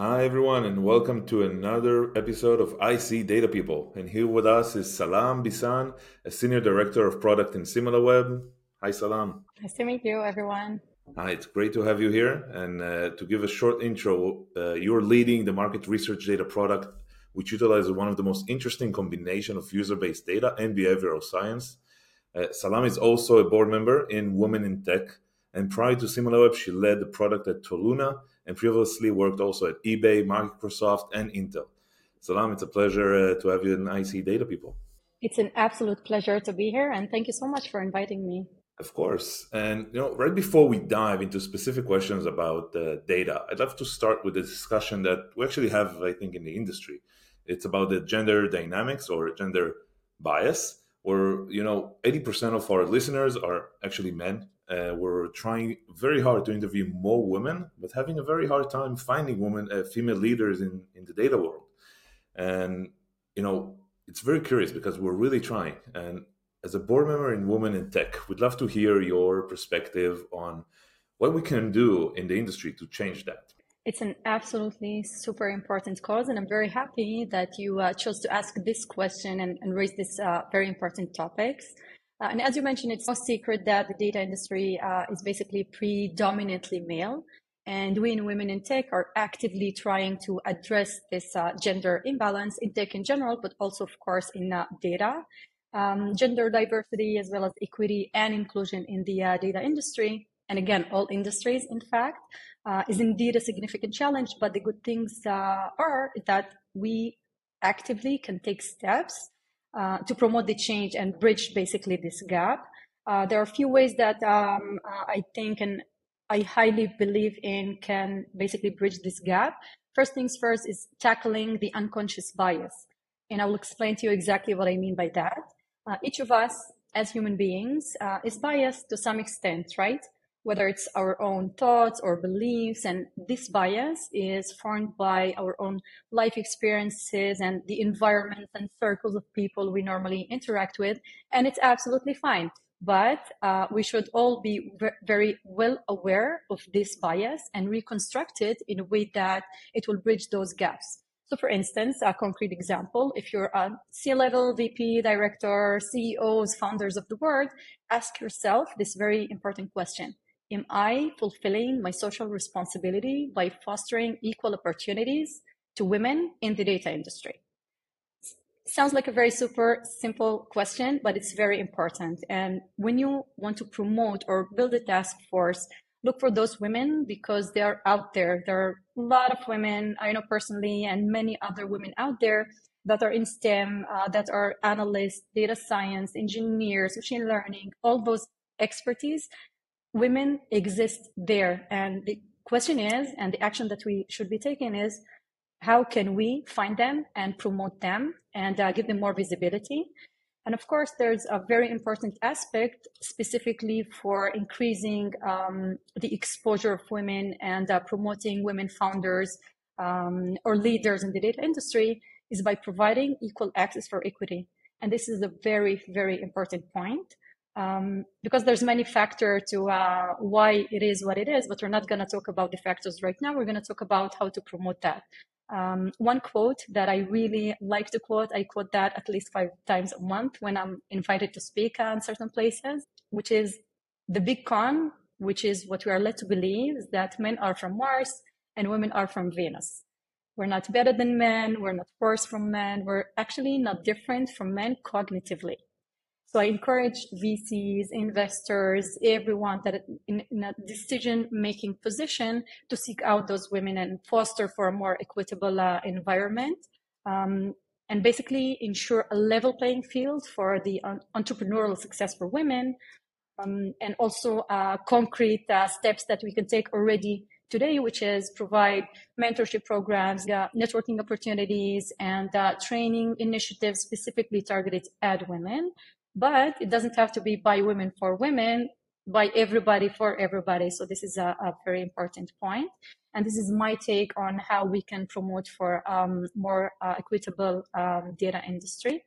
Hi, everyone, and welcome to another episode of IC Data People. And here with us is Salam Beasan, a Senior Director of Product in SimilarWeb. Hi, Salam. Nice to meet you, everyone. Hi, it's great to have you here. And uh, to give a short intro, uh, you're leading the market research data product, which utilizes one of the most interesting combination of user-based data and behavioral science. Uh, Salam is also a board member in Women in Tech, and prior to SimilarWeb, she led the product at Toluna and previously worked also at eBay, Microsoft, and Intel. Salam, it's a pleasure uh, to have you in IC Data People. It's an absolute pleasure to be here, and thank you so much for inviting me. Of course. And you know, right before we dive into specific questions about uh, data, I'd love to start with a discussion that we actually have, I think, in the industry. It's about the gender dynamics or gender bias, where you know, 80% of our listeners are actually men. Uh, we're trying very hard to interview more women, but having a very hard time finding women, uh, female leaders in, in the data world. And you know, it's very curious because we're really trying. And as a board member in Women in Tech, we'd love to hear your perspective on what we can do in the industry to change that. It's an absolutely super important cause, and I'm very happy that you uh, chose to ask this question and, and raise this uh, very important topics. Uh, and as you mentioned, it's no secret that the data industry uh, is basically predominantly male. And we in Women in Tech are actively trying to address this uh, gender imbalance in tech in general, but also, of course, in uh, data um, gender diversity as well as equity and inclusion in the uh, data industry, and again, all industries, in fact, uh, is indeed a significant challenge. But the good things are that we actively can take steps uh, to promote the change and bridge basically this gap. Uh, there are a few ways that um, uh, I think and I highly believe in can basically bridge this gap. First things first is tackling the unconscious bias. And I will explain to you exactly what I mean by that uh, each of us as human beings uh, is biased to some extent, right? Whether it's our own thoughts or beliefs, and this bias is formed by our own life experiences and the environments and circles of people we normally interact with, and it's absolutely fine. But uh, we should all be very well aware of this bias and reconstruct it in a way that it will bridge those gaps. So for instance, a concrete example, if you're a C-level VP, director, CEOs, founders of the world, ask yourself this very important question. Am I fulfilling my social responsibility by fostering equal opportunities to women in the data industry? Sounds like a very super simple question, but it's very important. And when you want to promote or build a task force look for those women because they are out there. There are a lot of women I know personally and many other women out there that are in STEM, uh, that are analysts, data science, engineers, machine learning, all those expertise. Women exist there. And the question is, and the action that we should be taking is, how can we find them and promote them and uh, give them more visibility? And of course, there's a very important aspect specifically for increasing um, the exposure of women and uh, promoting women founders um, or leaders in the data industry is by providing equal access for equity. And this is a very, very important point. Um, because there's many factor to uh, why it is what it is, but we're not going to talk about the factors right now. We're going to talk about how to promote that. Um, one quote that I really like to quote, I quote that at least five times a month when I'm invited to speak in certain places, which is the big con, which is what we are led to believe is that men are from Mars and women are from Venus. We're not better than men. We're not worse from men. We're actually not different from men cognitively. So I encourage VCs, investors, everyone that in, in a decision making position to seek out those women and foster for a more equitable uh, environment. Um, and basically ensure a level playing field for the uh, entrepreneurial success for women, um, and also uh, concrete uh, steps that we can take already today, which is provide mentorship programs, uh, networking opportunities, and uh, training initiatives specifically targeted at women but it doesn't have to be by women for women, by everybody for everybody. So this is a, a very important point. And this is my take on how we can promote for um, more uh, equitable um, data industry.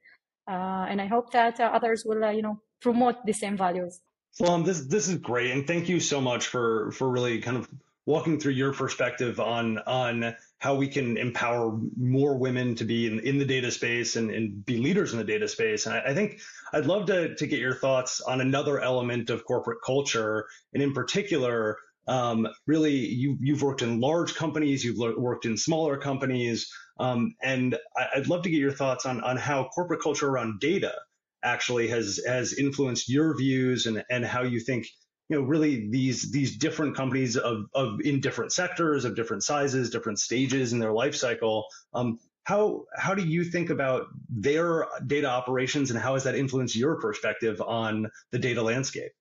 Uh, and I hope that uh, others will, uh, you know, promote the same values. Well, this this is great, and thank you so much for for really kind of walking through your perspective on on how we can empower more women to be in, in the data space and, and be leaders in the data space. And I, I think I'd love to, to get your thoughts on another element of corporate culture, and in particular, um, really you, you've worked in large companies, you've worked in smaller companies, um, and I, would love to get your thoughts on, on how corporate culture around data actually has has influenced your views and, and how you think you know really these these different companies of, of in different sectors of different sizes different stages in their life cycle um, how how do you think about their data operations and how has that influenced your perspective on the data landscape?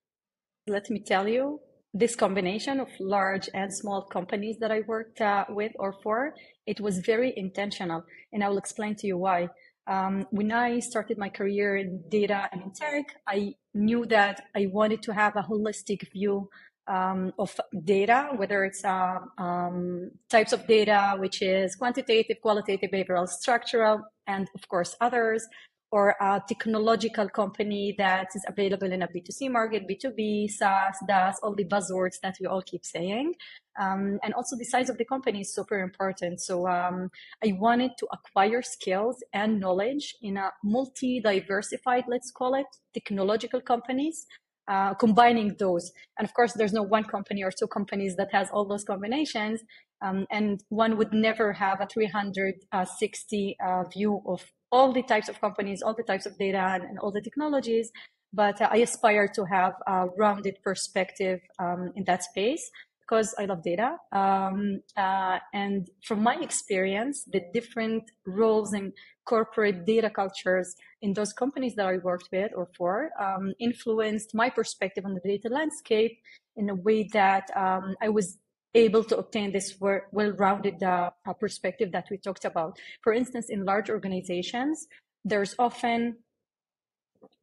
Let me tell you this combination of large and small companies that i worked uh, with or for it was very intentional and i will explain to you why. Um, when I started my career in data and in tech, I knew that I wanted to have a holistic view um, of data, whether it's uh, um, types of data, which is quantitative, qualitative, behavioral, structural, and of course others, or a technological company that is available in a B2C market, B2B, SaaS, DaaS, all the buzzwords that we all keep saying. Um, and also the size of the company is super important. So um, I wanted to acquire skills and knowledge in a multi-diversified, let's call it, technological companies uh, combining those. And of course, there's no one company or two companies that has all those combinations. Um, and one would never have a 360 uh, view of all the types of companies, all the types of data, and, and all the technologies. But uh, I aspire to have a rounded perspective um, in that space because I love data. Um, uh, and from my experience, the different roles in corporate data cultures in those companies that I worked with or for um, influenced my perspective on the data landscape in a way that um, I was able to obtain this well-rounded uh, perspective that we talked about. For instance, in large organizations, there's often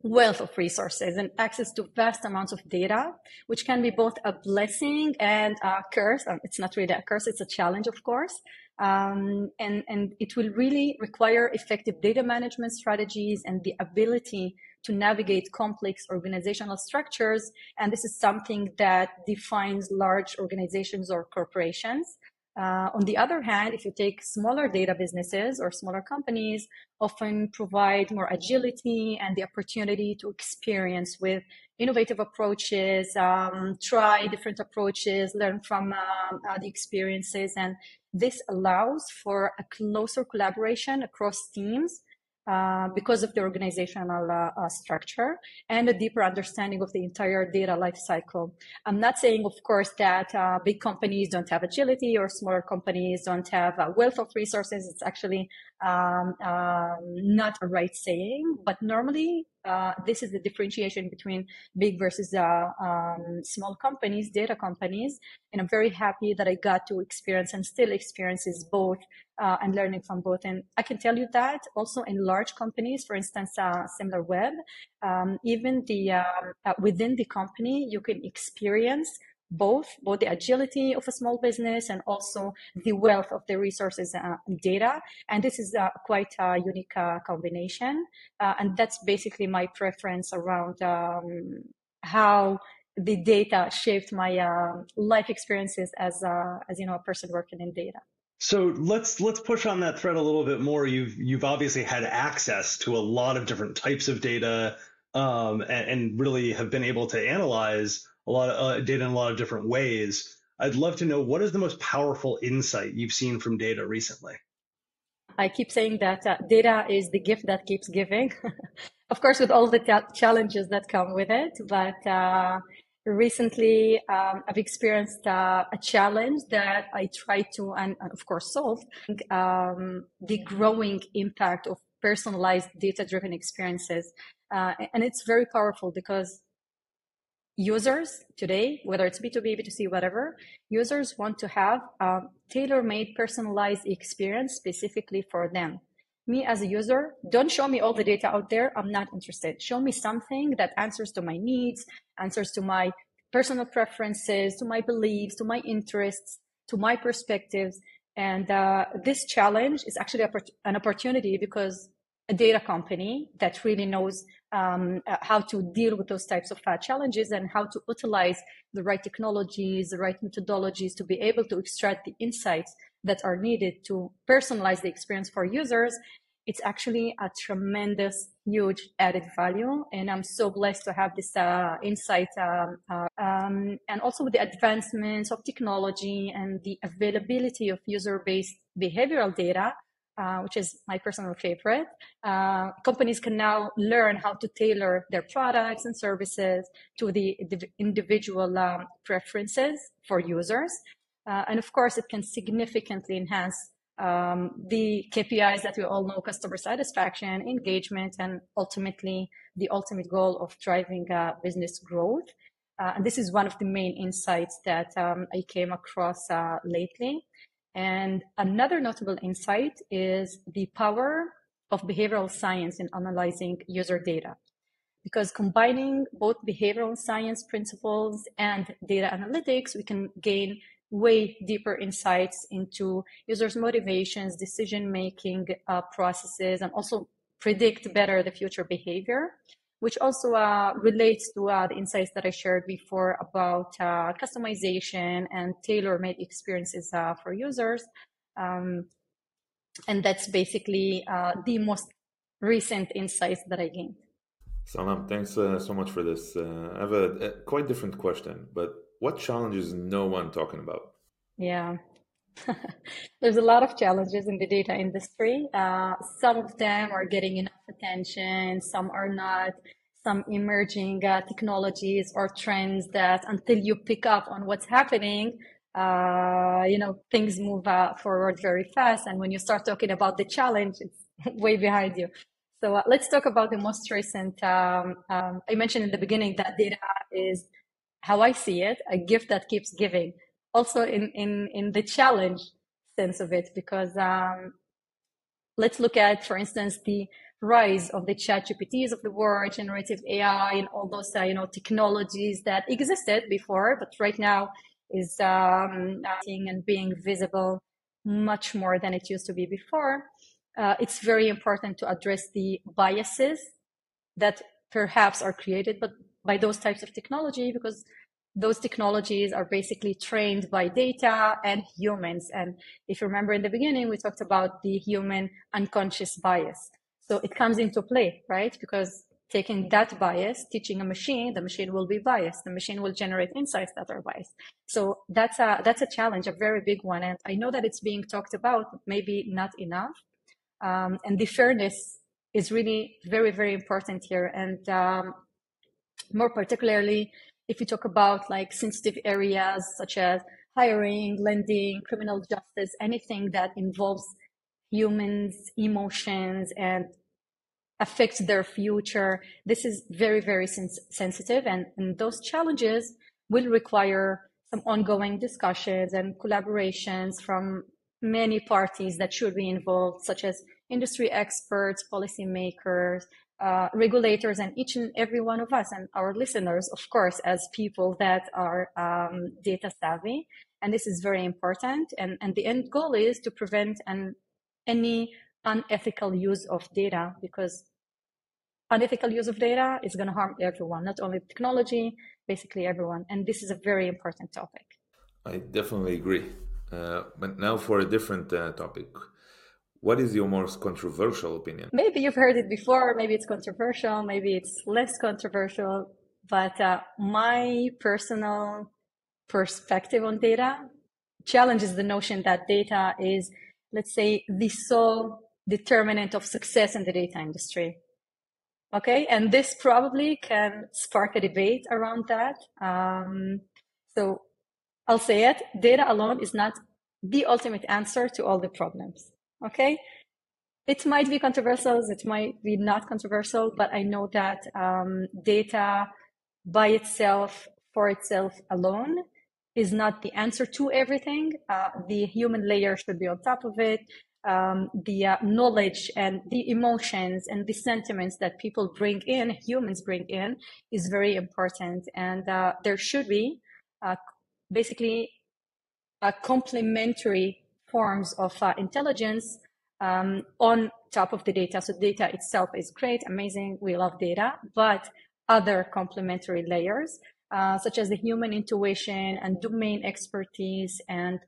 wealth of resources and access to vast amounts of data, which can be both a blessing and a curse. Um, it's not really a curse, it's a challenge, of course. Um, and, and it will really require effective data management strategies and the ability to navigate complex organizational structures. And this is something that defines large organizations or corporations. Uh, on the other hand, if you take smaller data businesses or smaller companies, often provide more agility and the opportunity to experience with innovative approaches, um, try different approaches, learn from um, uh, the experiences. And this allows for a closer collaboration across teams uh, because of the organizational uh, uh, structure and a deeper understanding of the entire data lifecycle. I'm not saying, of course, that uh, big companies don't have agility or smaller companies don't have a wealth of resources. It's actually um, um, not a right saying, but normally uh, this is the differentiation between big versus uh, um, small companies, data companies. And I'm very happy that I got to experience and still experiences both uh, and learning from both. And I can tell you that also in large companies, for instance, uh, SimilarWeb, um, even the um, uh, within the company, you can experience both both the agility of a small business and also the wealth of the resources uh, and data. And this is uh, quite a unique uh, combination. Uh, and that's basically my preference around um, how the data shaped my uh, life experiences as uh, as you know a person working in data. So let's let's push on that thread a little bit more. You've you've obviously had access to a lot of different types of data um, and, and really have been able to analyze a lot of uh, data in a lot of different ways. I'd love to know what is the most powerful insight you've seen from data recently. I keep saying that uh, data is the gift that keeps giving. of course, with all the challenges that come with it. But uh, recently, um, I've experienced uh, a challenge that I try to, and, of course, solve um, the growing impact of personalized data driven experiences. Uh, and it's very powerful because users today, whether it's B2B, B2C, whatever, users want to have a tailor-made personalized experience specifically for them. Me as a user, don't show me all the data out there. I'm not interested. Show me something that answers to my needs, answers to my personal preferences, to my beliefs, to my interests, to my perspectives. And uh, this challenge is actually an opportunity because a data company that really knows um, uh, how to deal with those types of uh, challenges and how to utilize the right technologies, the right methodologies to be able to extract the insights that are needed to personalize the experience for users, it's actually a tremendous, huge added value. And I'm so blessed to have this uh, insight. Um, uh, um, and also with the advancements of technology and the availability of user based behavioral data, uh, which is my personal favorite. Uh, companies can now learn how to tailor their products and services to the individual um, preferences for users. Uh, and of course, it can significantly enhance um, the KPIs that we all know customer satisfaction, engagement, and ultimately the ultimate goal of driving uh, business growth. Uh, and this is one of the main insights that um, I came across uh, lately. And another notable insight is the power of behavioral science in analyzing user data. Because combining both behavioral science principles and data analytics, we can gain way deeper insights into users' motivations, decision making uh, processes, and also predict better the future behavior which also uh, relates to uh, the insights that I shared before about uh, customization and tailor-made experiences uh, for users. Um, and that's basically uh, the most recent insights that I gained. Salam, thanks uh, so much for this. I have a, a, quite different question, but what challenges no one talking about? Yeah. There's a lot of challenges in the data industry. Uh, some of them are getting enough attention, some are not. Some emerging uh, technologies or trends that until you pick up on what's happening, uh, you know, things move uh, forward very fast. And when you start talking about the challenge, it's way behind you. So uh, let's talk about the most recent. Um, um, I mentioned in the beginning that data is how I see it, a gift that keeps giving also in, in, in the challenge sense of it, because um, let's look at, for instance, the rise of the chat GPTs of the world, generative AI, and all those, uh, you know, technologies that existed before, but right now is um, and being visible much more than it used to be before. Uh, it's very important to address the biases that perhaps are created but by those types of technology because those technologies are basically trained by data and humans. And if you remember in the beginning, we talked about the human unconscious bias. So it comes into play, right? Because taking that bias, teaching a machine, the machine will be biased. The machine will generate insights that are biased. So that's a, that's a challenge, a very big one. And I know that it's being talked about, maybe not enough. Um, and the fairness is really very, very important here. And um, more particularly, if you talk about like sensitive areas such as hiring, lending, criminal justice, anything that involves humans' emotions and affects their future, this is very, very sens- sensitive. And, and those challenges will require some ongoing discussions and collaborations from many parties that should be involved, such as industry experts, policymakers, uh, regulators and each and every one of us and our listeners, of course, as people that are um, data savvy. And this is very important. And, and the end goal is to prevent an, any unethical use of data because unethical use of data is going to harm everyone, not only technology, basically everyone. And this is a very important topic. I definitely agree. Uh, but now for a different uh, topic. What is your most controversial opinion? Maybe you've heard it before, maybe it's controversial, maybe it's less controversial, but uh, my personal perspective on data challenges the notion that data is, let's say, the sole determinant of success in the data industry. Okay, and this probably can spark a debate around that. Um, so I'll say it data alone is not the ultimate answer to all the problems. Okay. It might be controversial, it might be not controversial, but I know that um, data by itself, for itself alone, is not the answer to everything. Uh, the human layer should be on top of it. Um, the uh, knowledge and the emotions and the sentiments that people bring in, humans bring in, is very important. And uh, there should be uh, basically a complementary forms of uh, intelligence um, on top of the data. So data itself is great, amazing. We love data, but other complementary layers, uh, such as the human intuition and domain expertise and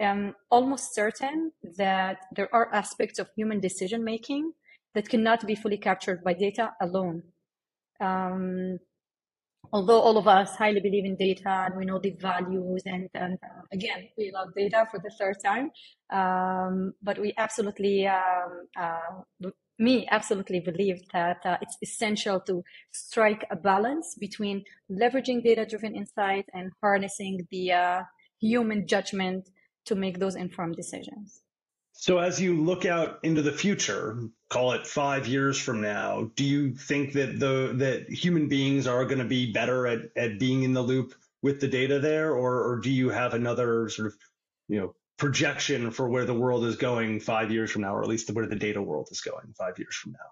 I'm almost certain that there are aspects of human decision making that cannot be fully captured by data alone. Um, although all of us highly believe in data and we know the values and, and uh, again we love data for the third time um, but we absolutely um, uh, me absolutely believe that uh, it's essential to strike a balance between leveraging data driven insight and harnessing the uh, human judgment to make those informed decisions so as you look out into the future, call it five years from now, do you think that the that human beings are going to be better at, at being in the loop with the data there, or, or do you have another sort of you know projection for where the world is going five years from now, or at least where the data world is going five years from now?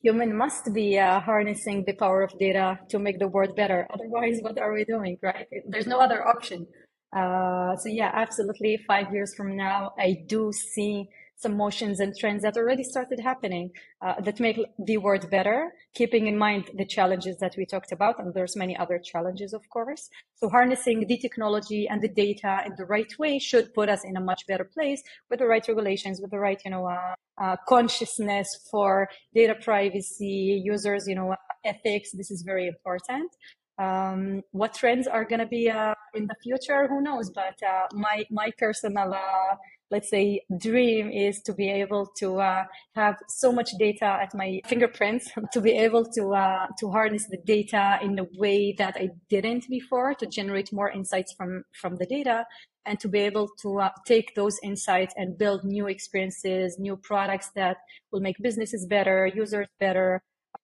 Human must be uh, harnessing the power of data to make the world better. Otherwise, what are we doing, right? There's no other option. Uh, so yeah, absolutely. Five years from now, I do see some motions and trends that already started happening uh, that make the world better, keeping in mind the challenges that we talked about. And there's many other challenges, of course. So harnessing the technology and the data in the right way should put us in a much better place with the right regulations, with the right, you know, uh, uh, consciousness for data privacy, users, you know, ethics. This is very important. Um, what trends are going to be uh, in the future? Who knows? But uh, my my personal, uh, let's say, dream is to be able to uh, have so much data at my fingerprints, to be able to uh, to harness the data in a way that I didn't before, to generate more insights from from the data, and to be able to uh, take those insights and build new experiences, new products that will make businesses better, users better,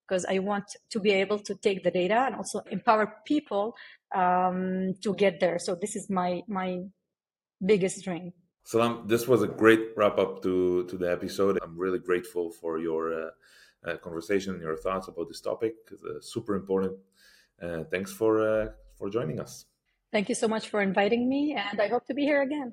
because I want to be able to take the data and also empower people um, to get there. So this is my my biggest dream. Salam, this was a great wrap up to to the episode. I'm really grateful for your uh, uh, conversation and your thoughts about this topic. It's uh, super important. thanks for uh, for joining us. Thank you so much for inviting me, and I hope to be here again.